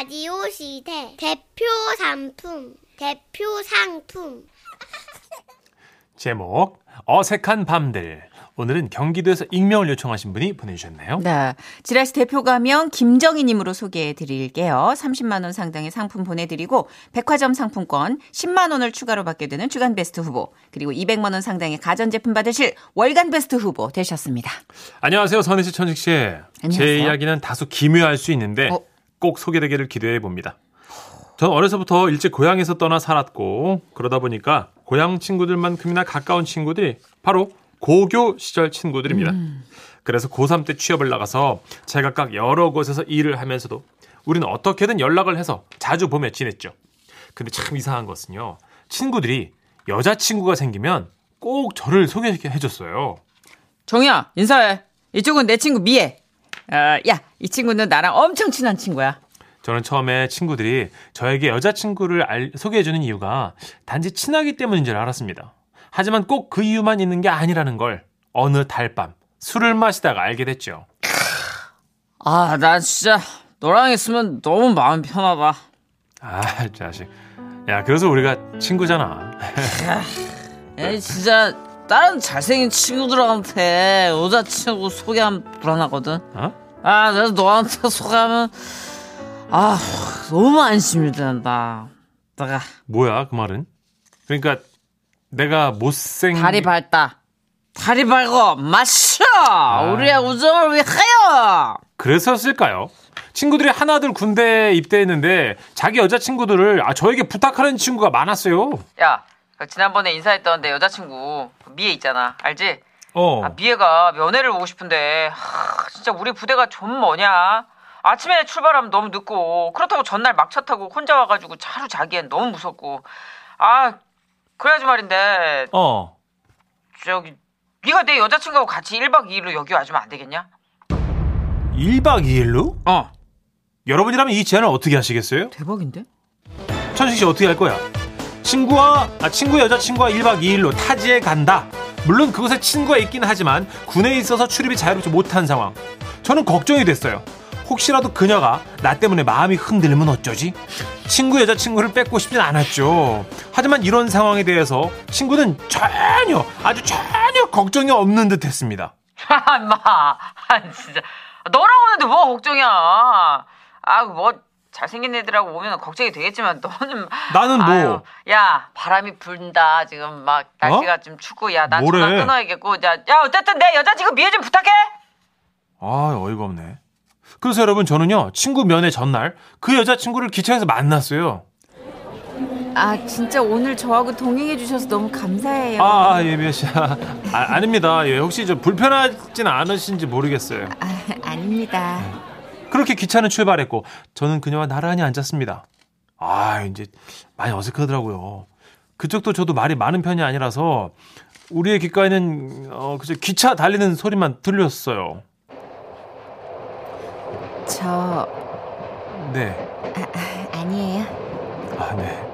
라디오 시대 대표 상품 대표 상품 제목 어색한 밤들 오늘은 경기도에서 익명을 요청하신 분이 보내주셨네요. 네. 지라시 대표 가명 김정희님으로 소개해 드릴게요. 30만원 상당의 상품 보내드리고, 백화점 상품권 10만원을 추가로 받게 되는 주간 베스트 후보, 그리고 200만원 상당의 가전제품 받으실 월간 베스트 후보 되셨습니다. 안녕하세요 선희 씨 천식 씨. 제 안녕하세요. 이야기는 다소 기묘할 수 있는데 어? 꼭 소개되기를 기대해 봅니다. 전 어려서부터 일찍 고향에서 떠나 살았고 그러다 보니까 고향 친구들만큼이나 가까운 친구들이 바로 고교 시절 친구들입니다. 그래서 고3 때 취업을 나가서 제각각 여러 곳에서 일을 하면서도 우리는 어떻게든 연락을 해서 자주 보며 지냈죠. 근데 참 이상한 것은요. 친구들이 여자친구가 생기면 꼭 저를 소개해 줬어요. 정희야, 인사해. 이쪽은 내 친구 미애. 어, 야, 이 친구는 나랑 엄청 친한 친구야. 저는 처음에 친구들이 저에게 여자친구를 알- 소개해주는 이유가 단지 친하기 때문인 줄 알았습니다. 하지만 꼭 그 이유만 있는 게 아니라는 걸 어느 달밤 술을 마시다가 알게 됐죠. 아, 나 진짜 너랑 있으면 너무 마음 편하다. 아, 자식. 야, 그래서 우리가 친구잖아. 에이, 진짜 다른 잘생긴 친구들한테 여자친구 소개하면 불안하거든. 어? 아, 그래서 너한테 소개하면 아 너무 안심이 된다. 내가 뭐야, 그 말은? 그러니까 내가 못생 다리 밝다. 다리 밝고 마셔. 우리의 우정을 위하여. 그랬었을까요? 친구들이 하나둘 군대에 입대했는데 자기 여자친구들을 아, 저에게 부탁하는 친구가 많았어요. 야, 그 지난번에 인사했던 내 여자친구 그 미애 있잖아. 알지? 어. 아, 미애가 면회를 오고 싶은데 하, 진짜 우리 부대가 좀 뭐냐? 아침에 출발하면 너무 늦고 그렇다고 전날 막차 타고 혼자 와가지고 하루 자기엔 너무 무섭고 아 그래야지 말인데 어. 저기 네가 내 여자친구하고 같이 1박 2일로 여기 와주면 안 되겠냐? 1박 2일로? 어 여러분이라면 이 제안을 어떻게 하시겠어요? 대박인데? 천식 씨 어떻게 할 거야? 친구와 아, 친구 여자친구와 1박 2일로 타지에 간다. 물론 그곳에 친구가 있긴 하지만 군에 있어서 출입이 자유롭지 못한 상황. 저는 걱정이 됐어요. 혹시라도 그녀가 나 때문에 마음이 흔들리면 어쩌지? 친구 여자친구를 뺏고 싶진 않았죠. 하지만 이런 상황에 대해서 친구는 전혀 아주 전혀 걱정이 없는 듯 했습니다. 아, 인마. 아, 진짜. 너랑 오는데 뭐가 걱정이야. 아, 뭐, 잘생긴 애들하고 오면 걱정이 되겠지만, 너는. 나는 뭐? 아유, 야, 바람이 분다. 지금 막, 날씨가 좀 춥고, 야, 난 뭐래? 전화 끊어야겠고. 야, 야, 어쨌든 내 여자친구 미애 좀 부탁해! 아, 어이가 없네. 그래서 여러분 저는요 친구 면회 전날 그 여자친구를 기차에서 만났어요. 아 진짜 오늘 저하고 동행해 주셔서 너무 감사해요. 아, 아, 예, 미아 씨. 아, 아, 아닙니다. 예, 혹시 저 불편하진 않으신지 모르겠어요. 아, 아닙니다. 그렇게 기차는 출발했고 저는 그녀와 나란히 앉았습니다. 아, 이제 많이 어색하더라고요. 그쪽도 저도 말이 많은 편이 아니라서 우리의 귓가에는 어, 그저 기차 달리는 소리만 들렸어요. 저 네. 아니에요. 아, 네.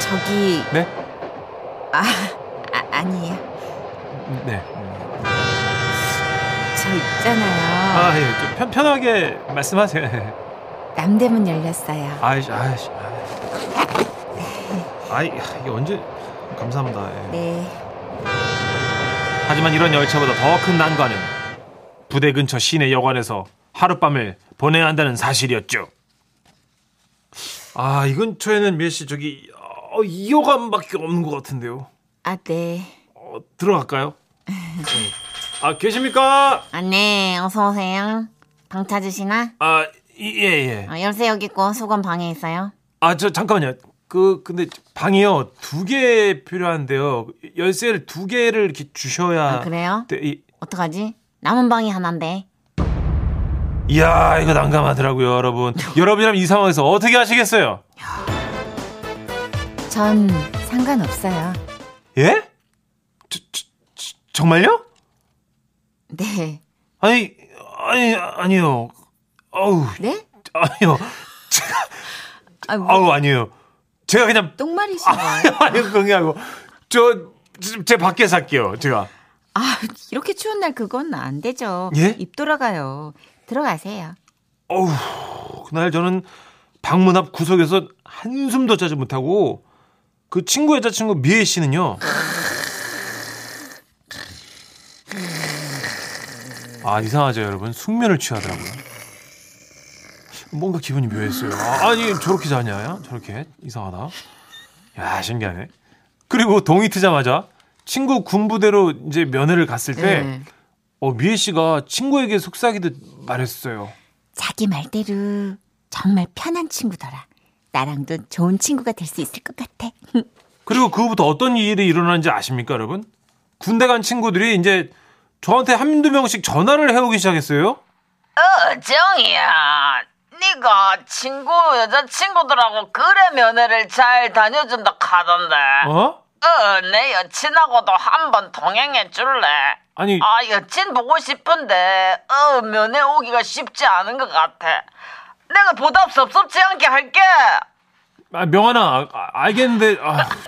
저기 네? 아, 아 아니에요. 네. 저 있잖아요. 아, 예. 좀 편, 편하게 말씀하세요. 남대문 열렸어요. 아이씨, 아이씨. 아이, 이게 언제 감사합니다. 예. 네. 하지만 이런 열차보다 더 큰 난관은 부대 근처 시내 여관에서 하룻밤을 보내야 한다는 사실이었죠. 아, 이 근처에는 몇시 저기 어, 2호관밖에 없는 것 같은데요. 아 네. 어, 들어갈까요? 아, 계십니까? 아 네. 어서 오세요. 방 찾으시나? 아, 이- 예, 예. 어, 열쇠 여기 있고 수건 방에 있어요. 아, 저 잠깐만요. 그 근데 방이요. 두 개 필요한데요. 열쇠를 두 개를 이렇게 주셔야 아, 그래요? 돼. 이- 어떡하지? 남은 방이 하나인데. 이야, 이거 난감하더라고요, 여러분. 여러분이라면 이 상황에서 어떻게 하시겠어요? 전 상관없어요. 예? 저, 저, 저, 정말요? 네. 아니, 아니, 아니요. 어우, 네? 아니요. 아, 뭐, 아우, 아니에요. 제가 그냥, 똥말이신 거예요? 아니요, 그게 아니고, 저, 저, 제 밖에 살게요, 제가. 아, 이렇게 추운 날 그건 안 되죠. 예? 입 돌아가요. 들어가세요. 어우, 그날 저는 방문 앞 구석에서 한숨도 자지 못하고 그 친구 여자친구 미애 씨는요. 아, 이상하죠, 여러분. 숙면을 취하더라고요. 뭔가 기분이 묘했어요. 아, 아니, 저렇게 자냐? 저렇게? 이상하다. 야, 신기하네. 그리고 동이 트자마자 친구 군부대로 이제 면회를 갔을 때, 네. 어, 미애 씨가 친구에게 속삭이듯 말했어요. 자기 말대로 정말 편한 친구더라. 나랑도 좋은 친구가 될 수 있을 것 같아. 그리고 그 후부터 어떤 일이 일어나는지 아십니까, 여러분? 군대 간 친구들이 이제 저한테 한두 명씩 전화를 해오기 시작했어요. 어, 정이야. 네가 친구 여자친구들하고 그래 면회를 잘 다녀준다 카던데. 어? 어, 내 여친하고도 한번 동행해 줄래? 아니, 아, 여친 보고 싶은데, 어, 면회 오기가 쉽지 않은 것 같아. 내가 보답 섭섭지 않게 할게. 아, 명하나, 아, 아, 알겠는데, 아, 참.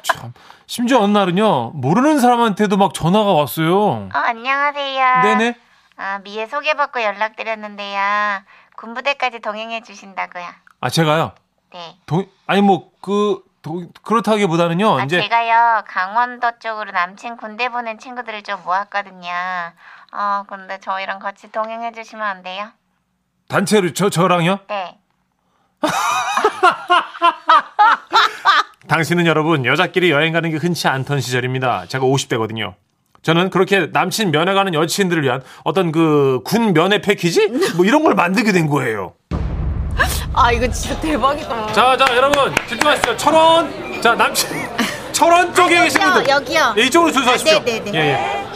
심지어 어느 날은요, 모르는 사람한테도 막 전화가 왔어요. 어, 안녕하세요. 네네. 아, 미애 소개받고 연락드렸는데요. 군부대까지 동행해 주신다고요. 아, 제가요? 네. 동, 아니, 뭐, 그, 동, 그렇다기보다는요, 아, 이제. 제가요, 강원도 쪽으로 남친 군대 보낸 친구들을 좀 모았거든요. 어, 근데 저희랑 같이 동행해 주시면 안 돼요? 단체로, 저, 저랑요? 네. 당신은 여러분, 여자끼리 여행 가는 게 흔치 않던 시절입니다. 제가 50대거든요. 저는 그렇게 남친 면회 가는 여친들을 위한 어떤 그 군 면회 패키지? 뭐 이런 걸 만들게 된 거예요. 아, 이거 진짜 대박이다. 자, 자, 여러분, 집중하시죠. 철원. 자, 남친. 철원 쪽에 계신 분들. 여기요. 예, 이쪽으로 주소하십시오. 아, 네네네. 예,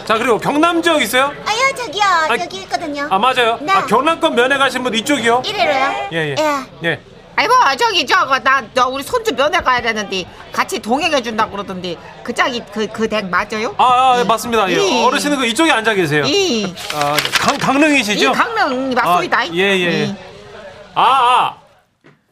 예. 자, 그리고 경남 지역 있어요? 아유, 저기요. 아, 여기 있거든요. 아, 맞아요. 네. 아, 경남권 면회 가신 분 이쪽이요? 이래로요? 예, 예. 예. 예. 아이고 저기 저거 나, 저 우리 손주 면회 가야 되는데 같이 동행해 준다고 그러던데 그 짝이 그그 댁 맞아요? 아, 아, 예, 맞습니다. 예. 예. 어르신은 그 이쪽에 앉아 계세요. 이, 아, 강, 강릉이시죠? 이 강릉 맞소이다. 아, 예, 예. 이. 아, 아.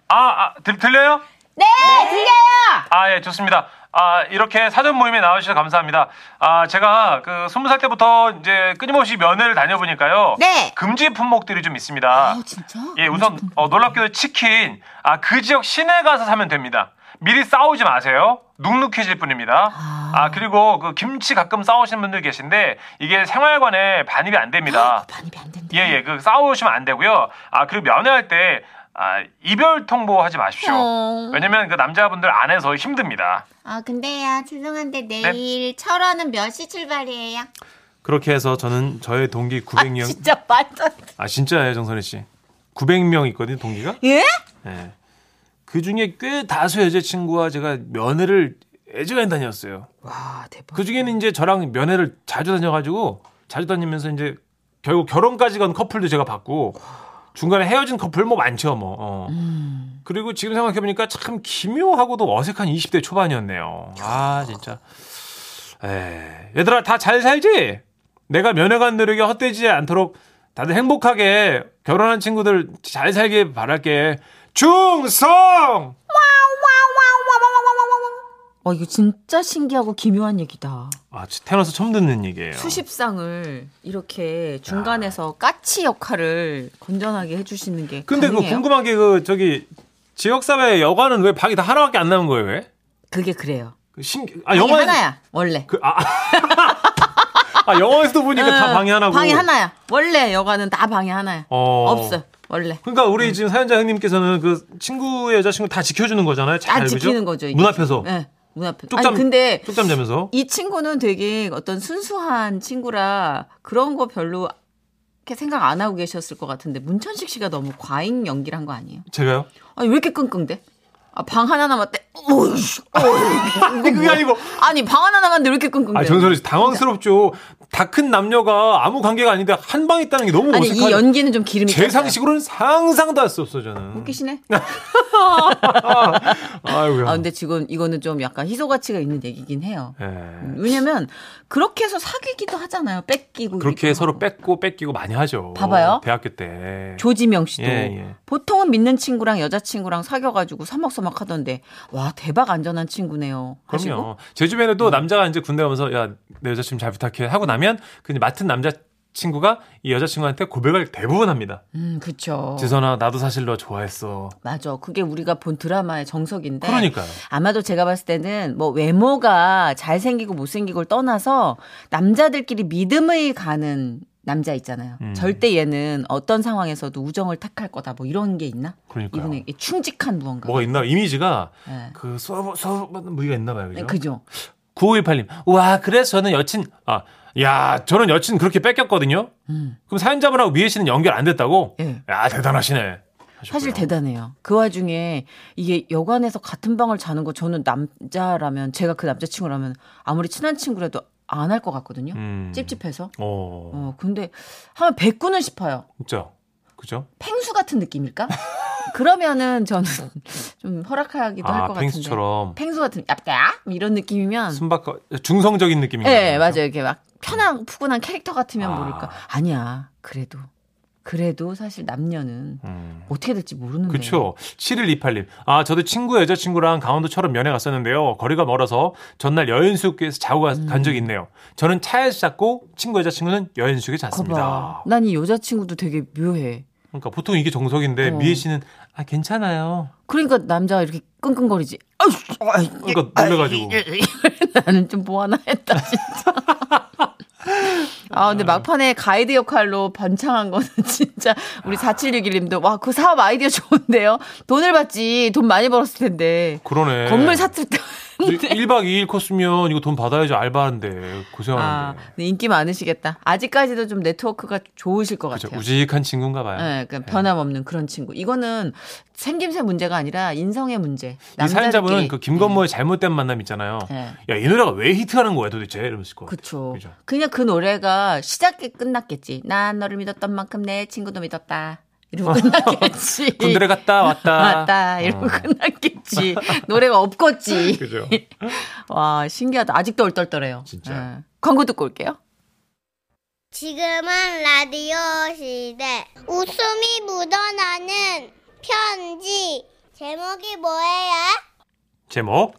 아, 아, 들, 들려요? 네 들려요. 아, 예, 좋습니다. 아, 이렇게 사전 모임에 나와주셔서 감사합니다. 아, 제가 그 스무 살 때부터 이제 끊임없이 면회를 다녀보니까요. 네. 금지 품목들이 좀 있습니다. 아 진짜? 예, 우선 어, 놀랍게도 치킨. 아, 그 지역 시내 가서 사면 됩니다. 미리 싸우지 마세요. 눅눅해질 뿐입니다. 아, 그리고 그 김치 가끔 싸우시는 분들 계신데 이게 생활관에 반입이 안 됩니다. 반입이 안 된다. 예, 예. 그 싸우시면 안 되고요. 아, 그리고 면회할 때 아, 이별 통보하지 마십시오. 어. 왜냐면 그 남자분들 안에서 힘듭니다. 아, 근데요, 죄송한데 내일 철원은 몇 시 출발이에요? 그렇게 해서 저는 저의 동기 900명 진짜 말도 안 돼. 아, 진짜예요, 정선희 씨. 900명 있거든요, 동기가. 예? 예. 그 중에 꽤 다수 여자친구와 제가 면회를 애지간히 다녔어요. 와 대박. 그 중에는 이제 저랑 면회를 자주 다녀가지고 자주 다니면서 이제 결국 결혼까지 간 커플도 제가 봤고 중간에 헤어진 커플 뭐 많죠 뭐. 어. 그리고 지금 생각해보니까 참 기묘하고도 어색한 20대 초반이었네요. 아 진짜. 에 얘들아 다 잘 살지? 내가 면회 간 노력이 헛되지 않도록 다들 행복하게 결혼한 친구들 잘 살길 바랄게. 중성! 어, 이거 진짜 신기하고 기묘한 얘기다. 아, 태어나서 처음 듣는 얘기예요. 수십상을 이렇게 중간에서 까치 역할을 건전하게 해주시는 게 근데 그? 궁금한 게 그 저기 지역사회 여가는 왜 방이 다 하나밖에 안 남은 거예요? 왜? 그게 그래요. 그 신, 아 영화 하나야 원래. 그 아, 아 영화에서도 보니까 다 응, 방이 하나고. 방이 하나야. 원래 여가는 다 방이 하나야. 어. 없어. 원래. 그러니까 우리 지금 사연자 형님께서는 그 친구의 여자친구 다 지켜주는 거잖아요. 잘다 그죠? 지키는 거죠. 이게. 문 앞에서 네, 문 앞에. 쪽잠 아니 근데 쪽잠 자면서. 이 친구는 되게 어떤 순수한 친구라 그런 거 별로 이렇게 생각 안 하고 계셨을 것 같은데 문천식 씨가 너무 과잉 연기를 한 거 아니에요? 제가요? 아니 왜 이렇게 끙끙대? 아, 방 하나 남았대. 오이씨, 아니 그게 아니고. 아니 방 하나 남았는데 왜 이렇게 끙끙대? 아씨 당황스럽죠. 다 큰 남녀가 아무 관계가 아닌데 한 방 있다는 게 너무 아니 어색한. 이 연기는 좀 기름이 제. 상식으로는 상상도 할 수 없어 저는. 웃기시네. 아이고야. 아 근데 지금 이거는 좀 약간 희소 가치가 있는 얘기긴 해요. 예. 왜냐면 그렇게 해서 사귀기도 하잖아요. 뺏기고 그렇게 서로 하고. 뺏고 뺏기고 많이 하죠. 봐봐요. 대학교 때. 조지명 씨도 예, 예. 보통은 믿는 친구랑 여자 친구랑 사귀어가지고 서먹서먹 하던데 와 대박 안전한 친구네요. 하시고 그럼요. 제 주변에도 남자가 이제 군대 가면서 야 내 여자친구 잘 부탁해 하고 나면 그 이제 맡은 남자 친구가 이 여자친구한테 고백을 대부분 합니다. 음, 그쵸. 지선아, 나도 사실 너 좋아했어. 맞아. 그게 우리가 본 드라마의 정석인데. 그러니까요. 아마도 제가 봤을 때는 뭐 외모가 잘생기고 못생기고를 떠나서 남자들끼리 믿음을 가는 남자 있잖아요. 음. 절대 얘는 어떤 상황에서도 우정을 택할 거다. 뭐 이런 게 있나? 그러니까요. 이분에게 충직한 무언가. 뭐가 있나? 이미지가 네. 그 수업, 수업, 무기가 있나 봐요. 그죠? 그죠? 9518님. 와, 그래서 저는 여친, 아, 야, 저는 여친 그렇게 뺏겼거든요? 음. 그럼 사연자분하고 미애 씨는 연결 안 됐다고? 예. 야, 대단하시네. 사실 하셨고요. 대단해요. 그 와중에 이게 여관에서 같은 방을 자는 거 저는 남자라면 제가 그 남자친구라면 아무리 친한 친구라도 안 할 것 같거든요. 음. 찝찝해서. 어, 어, 근데 하면 백구는 싶어요. 진짜. 그죠? 팽수 같은 느낌일까? 그러면은 저는 좀 허락하기도 할 아, 것 같은데. 펭수처럼. 팽수 같은 얍다 이런 느낌이면 순박하, 중성적인 느낌인 예, 거죠. 네, 맞아요. 이렇게 막 편한 푸근한 캐릭터 같으면 아. 모를까. 아니야. 그래도 그래도 사실 남녀는 음. 어떻게 될지 모르는데. 그쵸. 7128님. 아, 저도 친구 여자친구랑 강원도처럼 면회 갔었는데요. 거리가 멀어서 전날 여인숙에서 자고 가- 간 적이 있네요. 저는 차에서 잤고 친구 여자친구는 여인숙에 잤습니다. 난 이 여자친구도 되게 묘해. 그러니까 보통 이게 정석인데 어. 미애 씨는 아, 괜찮아요. 그러니까 남자가 이렇게 끙끙거리지. 아유, 아유, 그러니까 놀래가지고. 나는 좀 뭐 하나 했다 진짜. 아 근데 막판에 가이드 역할로 번창한 거는 진짜 우리 4761님도 와 그 사업 아이디어 좋은데요. 돈을 받지 돈 많이 벌었을 텐데 그러네. 건물 샀을 때. 1박 2일 코스면 이거 돈 받아야죠. 알바하는데. 아, 고생하는데. 근데 인기 많으시겠다. 아직까지도 좀 네트워크가 좋으실 것 그죠. 같아요. 우직한 친구인가 봐요. 네, 그러니까 변함없는 그런 친구. 이거는 생김새 문제가 아니라 인성의 문제. 이 사연자분은. 그 김건모의 잘못된 만남 있잖아요. 네. 야, 이 노래가 왜 히트하는 거야 도대체? 이러면서 거. 그쵸. 그죠. 그냥 그 노래가 시작이 끝났겠지. 난 너를 믿었던 만큼 내 친구도 믿었다. 이러고 끝났겠지. 군대를 갔다 왔다. 왔다. 이러고 어. 끝났겠지. 노래가 없겠지. 그죠. 와, 신기하다. 아직도 얼떨떨해요. 진짜. 예. 광고 듣고 올게요. 지금은 라디오 시대. 웃음이 묻어나는 편지. 제목이 뭐예요? 제목.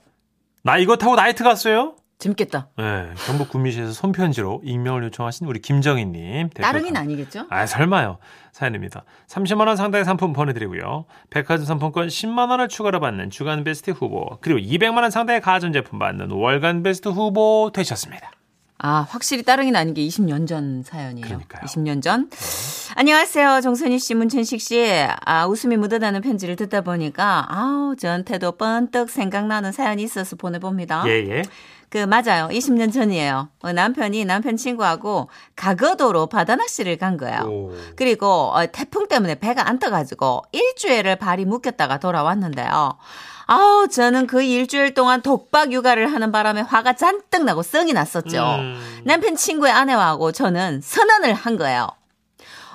나 이거 타고 나이트 갔어요? 재밌겠다. 네, 경북 구미시에서 손편지로 익명을 요청하신 우리 김정희님. 따릉이는 아니겠죠? 아, 설마요. 사연입니다. 30만 원 상당의 상품 보내드리고요. 백화점 상품권 10만 원을 추가로 받는 주간 베스트 후보 그리고 200만 원 상당의 가전제품 받는 월간 베스트 후보 되셨습니다. 아, 확실히 따릉이는 아닌 게 20년 전 사연이에요. 그러니까요. 20년 전. 안녕하세요. 정선희 씨, 문천식 씨. 아, 웃음이 묻어나는 편지를 듣다 보니까, 아우, 저한테도 번뜩 생각나는 사연이 있어서 보내봅니다. 예, 예. 그, 맞아요. 20년 전이에요. 어, 남편이 남편 친구하고 가거도로 바다 낚시를 간 거예요. 오. 그리고 어, 태풍 때문에 배가 안 떠가지고 일주일을 발이 묶였다가 돌아왔는데요. 아우 저는 그 일주일 동안 독박 육아를 하는 바람에 화가 잔뜩 나고 썽이 났었죠. 음. 남편 친구의 아내하고 저는 선언을 한 거예요.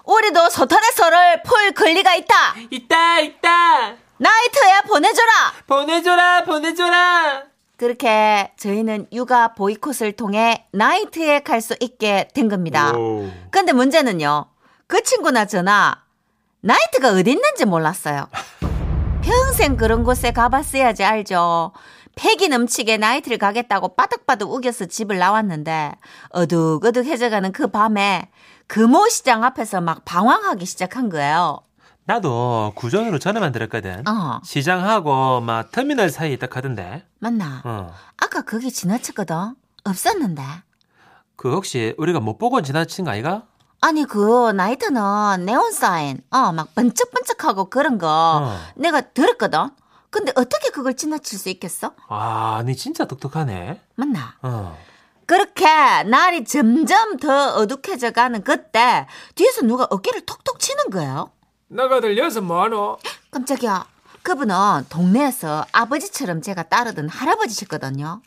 우리도 소탄의 설을 풀 권리가 있다. 있다 있다 나이트에 보내줘라. 보내줘라 보내줘라 그렇게 저희는 육아 보이콧을 통해 나이트에 갈 수 있게 된 겁니다. 오. 근데 문제는요. 그 친구나 저나 나이트가 어디 있는지 몰랐어요. 평생 그런 곳에 가봤어야지 알죠. 패기 넘치게 나이트를 가겠다고 빠득빠득 우겨서 집을 나왔는데 어둑어둑해져가는 그 밤에 금호시장 앞에서 막 방황하기 시작한 거예요. 나도 구정으로 전화만 들었거든. 어, 시장하고 막 터미널 사이에 딱 하던데. 맞나? 어. 아까 거기 지나쳤거든. 없었는데. 그 혹시 우리가 못 보고 지나친 거 아이가? 아니 그 나이트는 네온 사인, 어 막 번쩍번쩍하고 그런 거 어. 내가 들었거든. 근데 어떻게 그걸 지나칠 수 있겠어? 아, 니 진짜 똑똑하네. 맞나? 어. 그렇게 날이 점점 더 어둑해져 가는 그때 뒤에서 누가 어깨를 톡톡 치는 거예요. 너가 들려서 뭐하노? 깜짝이야. 그분은 동네에서 아버지처럼 제가 따르던 할아버지셨거든요.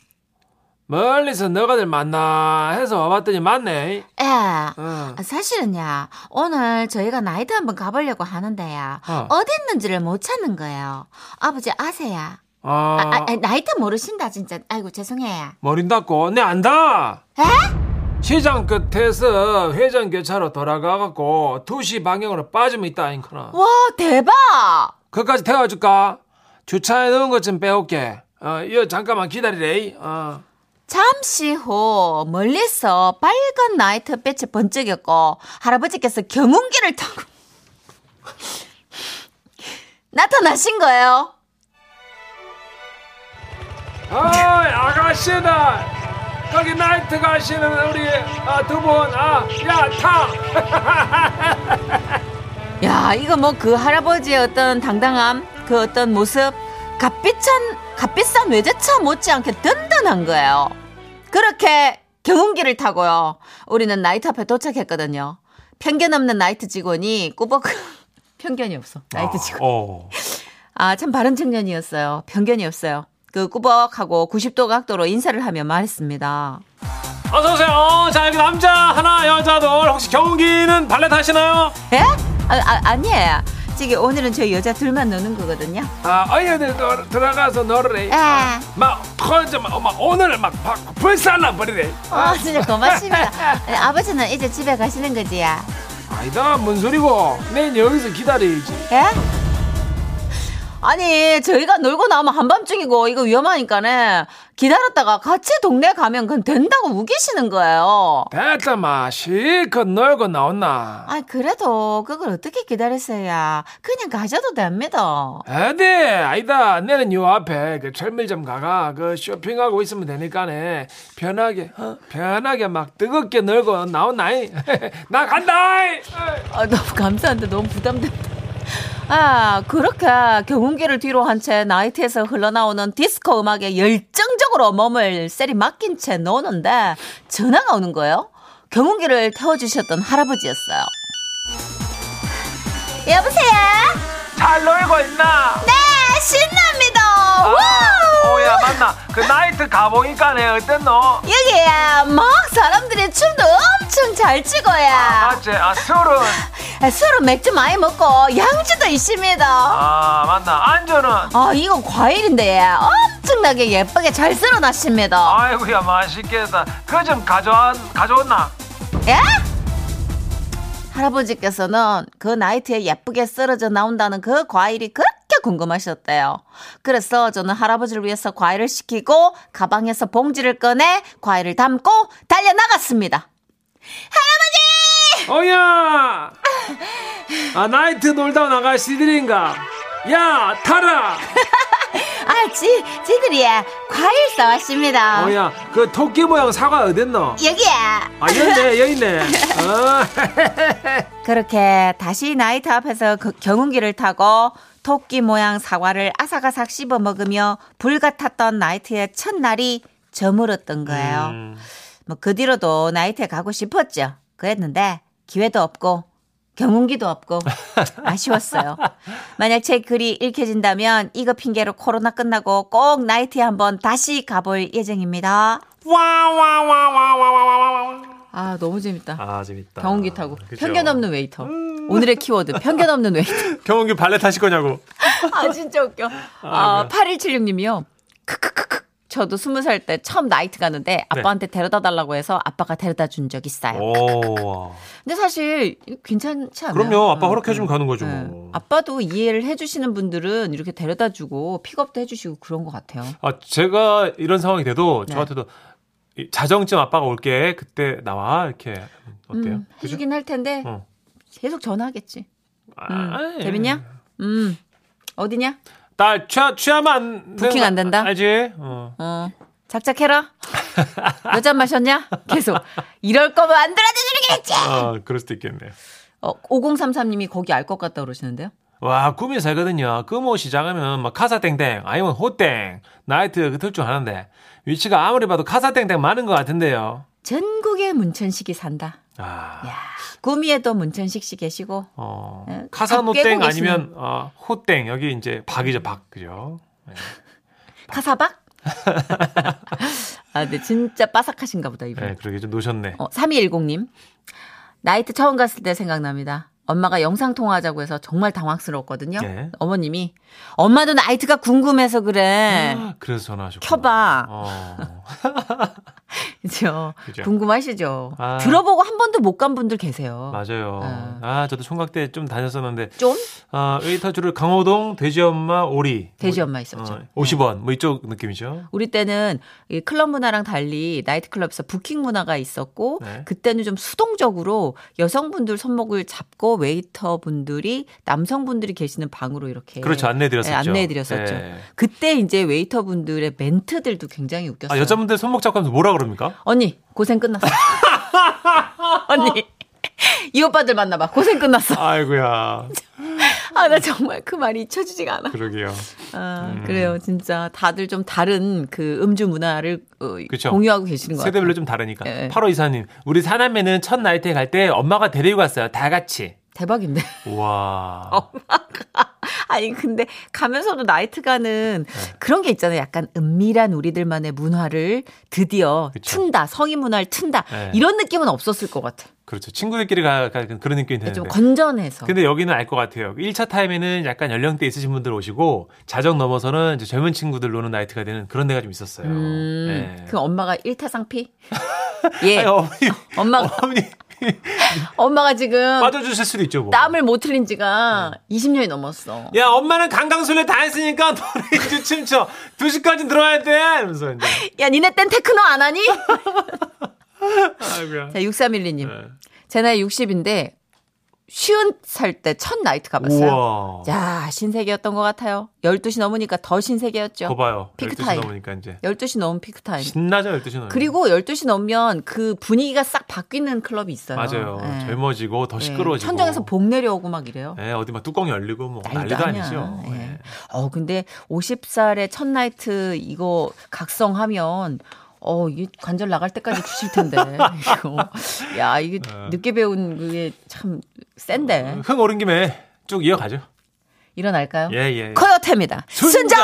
멀리서 너가들 만나 해서 와봤더니 맞네. 예. 어. 사실은요, 오늘 저희가 나이트 한번 가보려고 하는데요. 어. 어. 디 있는지를 못 찾는 거예요. 아버지 아세요? 아, 아, 아, 아, 나이트 모르신다, 진짜. 아이고, 죄송해요. 닦고 내 안다. 에? 시장 끝에서 회전 교차로 돌아가갖고 2시 방향으로 빠지면 있다 인커나. 와, 대박! 그까지 태워줄까? 주차해 놓은 것 좀 빼올게. 어, 이거 잠깐만 기다리래. 어. 잠시 후 멀리서 빨간 나이트 빛이 번쩍였고 할아버지께서 경운기를 타고 나타나신 거예요. 아, 아가씨다. 거기 나이트 가시는 우리 아, 두 분, 아, 야, 타. 야, 이거 뭐 그 할아버지의 어떤 당당함, 그 어떤 모습, 값비싼, 값비싼 외제차 못지않게 든든한 거예요. 그렇게 경운기를 타고요. 우리는 나이트 앞에 도착했거든요. 편견 없는 나이트 직원이 꾸벅, 편견이 없어. 나이트 직원. 어. 아, 참 바른 청년이었어요. 편견이 없어요. 그 꾸벅하고 90도 각도로 인사를 하며 말했습니다. 어서 오세요. 자 여기 남자 하나 여자들 혹시 경기는 발레 타시나요? 예? 아, 아, 아니에요. 저기 오늘은 저희 여자 둘만 노는 거거든요. 아, 어여들 들어가서 놀으래. 아, 막, 커져, 막, 막 오늘 막, 막 불살라 버리래. 어, 진짜 고맙습니다. 아버지는 이제 집에 가시는 거지야. 아니다, 뭔 소리고. 내일 여기서 기다려야지. 예? 아니, 저희가 놀고 나오면 한밤중이고 이거 위험하니까네. 기다렸다가 같이 동네 가면 그건 된다고 우기시는 거예요. 됐다, 마. 실컷 놀고 나왔나. 아, 그래도 그걸 어떻게 기다렸어야. 그냥 가셔도 됩니다. 에디, 아니다. 내는 요 앞에 그 철물점 가가 그 쇼핑하고 있으면 되니까네. 편하게, 어? 편하게 막 뜨겁게 놀고 나온나이. 나 간다! 아, 너무 감사한데 너무 부담된다. 아, 그렇게 경운기를 뒤로 한 채 나이트에서 흘러나오는 디스코 음악에 열정적으로 몸을 세리 맡긴 채 노는데 전화가 오는 거예요. 경운기를 태워주셨던 할아버지였어요. 여보세요? 잘 놀고 있나? 네, 신납니다. 아, 와! 오야 맞나? 그 나이트 가보니까네 어땠노? 여기야, 막 사람들이 춤도 엄청 잘 추고요. 맞지? 아 술은? 아, 술은 맥주 많이 먹고 양주도 있습니다. 아 맞나? 안주는? 아, 이거 과일인데 엄청나게 예쁘게 잘 썰어놨습니다. 아이고야 맛있겠다. 그 좀 가져와 가져왔나? 예? 할아버지께서는 그 나이트에 예쁘게 썰어져 나온다는 그 과일이 그렇게 궁금하셨대요. 그래서 저는 할아버지를 위해서 과일을 시키고 가방에서 봉지를 꺼내 과일을 담고 달려 나갔습니다. 어야! 아 나이트 놀다 나갈 시들인가? 야 타라! 아, 지, 지들이 과일 싸왔습니다. 어 야 그 토끼 모양 사과 어딨노? 여기야. 아 여기네 여기네. 어. 그렇게 다시 나이트 앞에서 그 경운기를 타고 토끼 모양 사과를 아삭아삭 씹어 먹으며 불 같았던 나이트의 첫날이 저물었던 거예요. 음. 뭐그 뒤로도 나이트에 가고 싶었죠. 그랬는데 기회도 없고 경운기도 없고 아쉬웠어요. 만약 제 글이 읽혀진다면 이거 핑계로 코로나 끝나고 꼭 나이트에 한번 다시 가볼 예정입니다. 아 너무 재밌다. 아 재밌다. 경운기 타고 그죠? 편견 없는 웨이터. 오늘의 키워드 편견 없는 웨이터. 경운기 발레 타실 거냐고. 아 진짜 웃겨. 아 8176님이요. 크크크크. 저도 스무 살 때 처음 나이트 가는데 아빠한테 데려다 달라고 해서 아빠가 데려다 준 적 있어요. 오. 근데 사실 괜찮지 않아요? 그럼요. 아빠 응, 허락해주면 응. 가는 거죠. 네. 뭐. 아빠도 이해를 해주시는 분들은 이렇게 데려다 주고 픽업도 해주시고 그런 것 같아요. 아 제가 이런 상황이 돼도 네. 저한테도 이 자정쯤 아빠가 올게 그때 나와 이렇게 어때요? 음, 그죠? 해주긴 할 텐데 어. 계속 전화하겠지. 음, 아, 예. 재밌냐? 음 어디냐? 딸 취하, 취하면 안 부킹 안 된다? 알지? 어. 어 작작해라. 몇잔 마셨냐? 계속 이럴 거면 안 들어주겠지. 어, 그럴 수도 있겠네요. 어 5033님이 거기 알 것 같다 그러시는데요. 와, 꿈이 살거든요. 금호 시작하면 막 카사땡땡, 아니면 호땡, 나이트 그틀줄 아는데 위치가 아무리 봐도 카사땡땡 많은 것 같은데요. 전국에 문천식이 산다. 아, 야 구미에도 문천식 씨 계시고 어, 네, 밥 카사노땡 아니면 어, 호땡 여기 이제 박이죠 박 그죠? 카사박? 아, 근데 진짜 바삭하신가 보다, 이분. 네, 그러게 좀 노셨네. 어, 3210님. 나이트 처음 갔을 때 생각납니다. 엄마가 영상 통화하자고 해서 정말 당황스러웠거든요. 네. 어머님이, 엄마도 나이트가 궁금해서 그래. 그래서 전화하셨고. 켜봐. 어. 그죠? 그죠. 궁금하시죠? 아. 들어보고 한 번도 못 간 분들 계세요. 맞아요. 아. 아, 저도 총각 때 좀 다녔었는데, 좀? 아, 웨이터 주로 강호동, 돼지엄마, 오리. 돼지 뭐, 엄마 있었죠. 어, 50원, 뭐 이쪽 느낌이죠. 우리 때는 이 클럽 문화랑 달리 나이트클럽에서 부킹 문화가 있었고 네. 그때는 좀 수동적으로 여성분들 손목을 잡고 웨이터 분들이 남성분들이 계시는 방으로 이렇게 그렇죠. 안내해드렸었죠. 네, 안내해드렸었죠. 네. 그때 이제 웨이터 분들의 멘트들도 굉장히 웃겼어요. 아, 여자분들 손목 잡고 하면서 뭐라 그 럽니까? 언니 고생 끝났어. 언니 이 오빠들 만나봐 고생 끝났어. 아이고야. 아 나 정말 그 말이 잊혀지지가 않아. 그러게요. 아, 음. 그래요 진짜 다들 좀 다른 그 음주 문화를 어, 그쵸. 공유하고 계시는 것 같아요. 세대별로 좀 다르니까. 예. 8호 이사님, 우리 사남매는 첫 나이트에 갈때 엄마가 데리고 갔어요. 다 같이. 대박인데. 우와. 아니 근데 가면서도 나이트 가는 네. 그런 게 있잖아요. 약간 은밀한 우리들만의 문화를 드디어 그쵸. 튼다. 성인 문화를 튼다. 네. 이런 느낌은 없었을 것 같아. 그렇죠. 친구들끼리 가, 가 그런 느낌이 드는데. 좀 건전해서. 근데 여기는 알 것 같아요. 1차 타임에는 약간 연령대 있으신 분들 오시고 자정 넘어서는 이제 젊은 친구들 노는 나이트가 되는 그런 데가 좀 있었어요. 음, 네. 그 엄마가 일타쌍피? 예. 아니, 어머니, 엄마가 어머니 엄마가 지금 빠져주실 수도 있죠. 뭐. 땀을 못 흘린 지가 20년이 넘었어. 야, 엄마는 강강술래 다 했으니까 너네 이제 춤춰. 2시까지 들어와야 돼. 이러면서 이제. 야, 니네 땐 테크노 안 하니? 아이고야. 자, 6312님. 네. 제 나이 60인데 쉰 살 때 첫 나이트 가봤어요. 우와. 야, 신세계였던 것 같아요. 12시 넘으니까 더 신세계였죠. 거 봐요. 피크 12시 타임. 넘으니까 이제. 12시 넘으면 피크 타임. 신나죠, 12시 넘으면. 그리고 12시 넘으면 그 분위기가 싹 바뀌는 클럽이 있어요. 맞아요. 예. 젊어지고 더 예. 시끄러워지고. 천장에서 봉 내려오고 막 이래요. 예, 어디 막 뚜껑이 열리고 뭐 난리도 난리도. 아니죠. 예. 예. 어, 근데 50살의 첫 나이트 이거 각성하면 어, 이게 관절 나갈 때까지 주실 텐데. 이거. 야, 이게 어. 늦게 배운 그게 참 센데. 흥 오른 김에 쭉 이어가죠. 일어날까요? 예, 예. 코요태입니다. 순정!